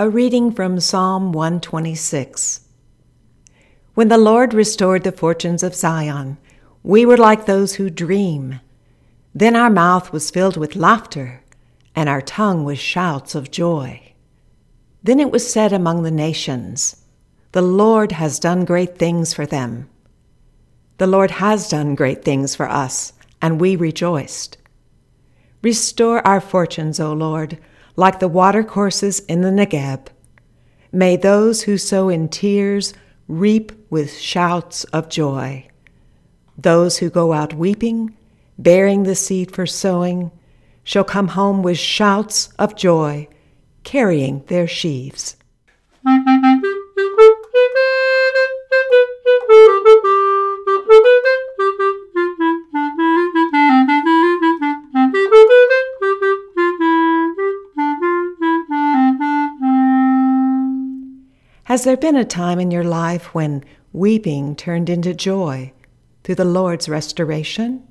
A reading from Psalm 126. When the Lord restored the fortunes of Zion, we were like those who dream. Then our mouth was filled with laughter, and our tongue with shouts of joy. Then it was said among the nations, The Lord has done great things for them. The Lord has done great things for us, and we rejoiced. Restore our fortunes, O Lord, like the watercourses in the Negeb. May those who sow in tears reap with shouts of joy. Those who go out weeping, bearing the seed for sowing, shall come home with shouts of joy, carrying their sheaves. Has there been a time in your life when weeping turned into joy through the Lord's restoration?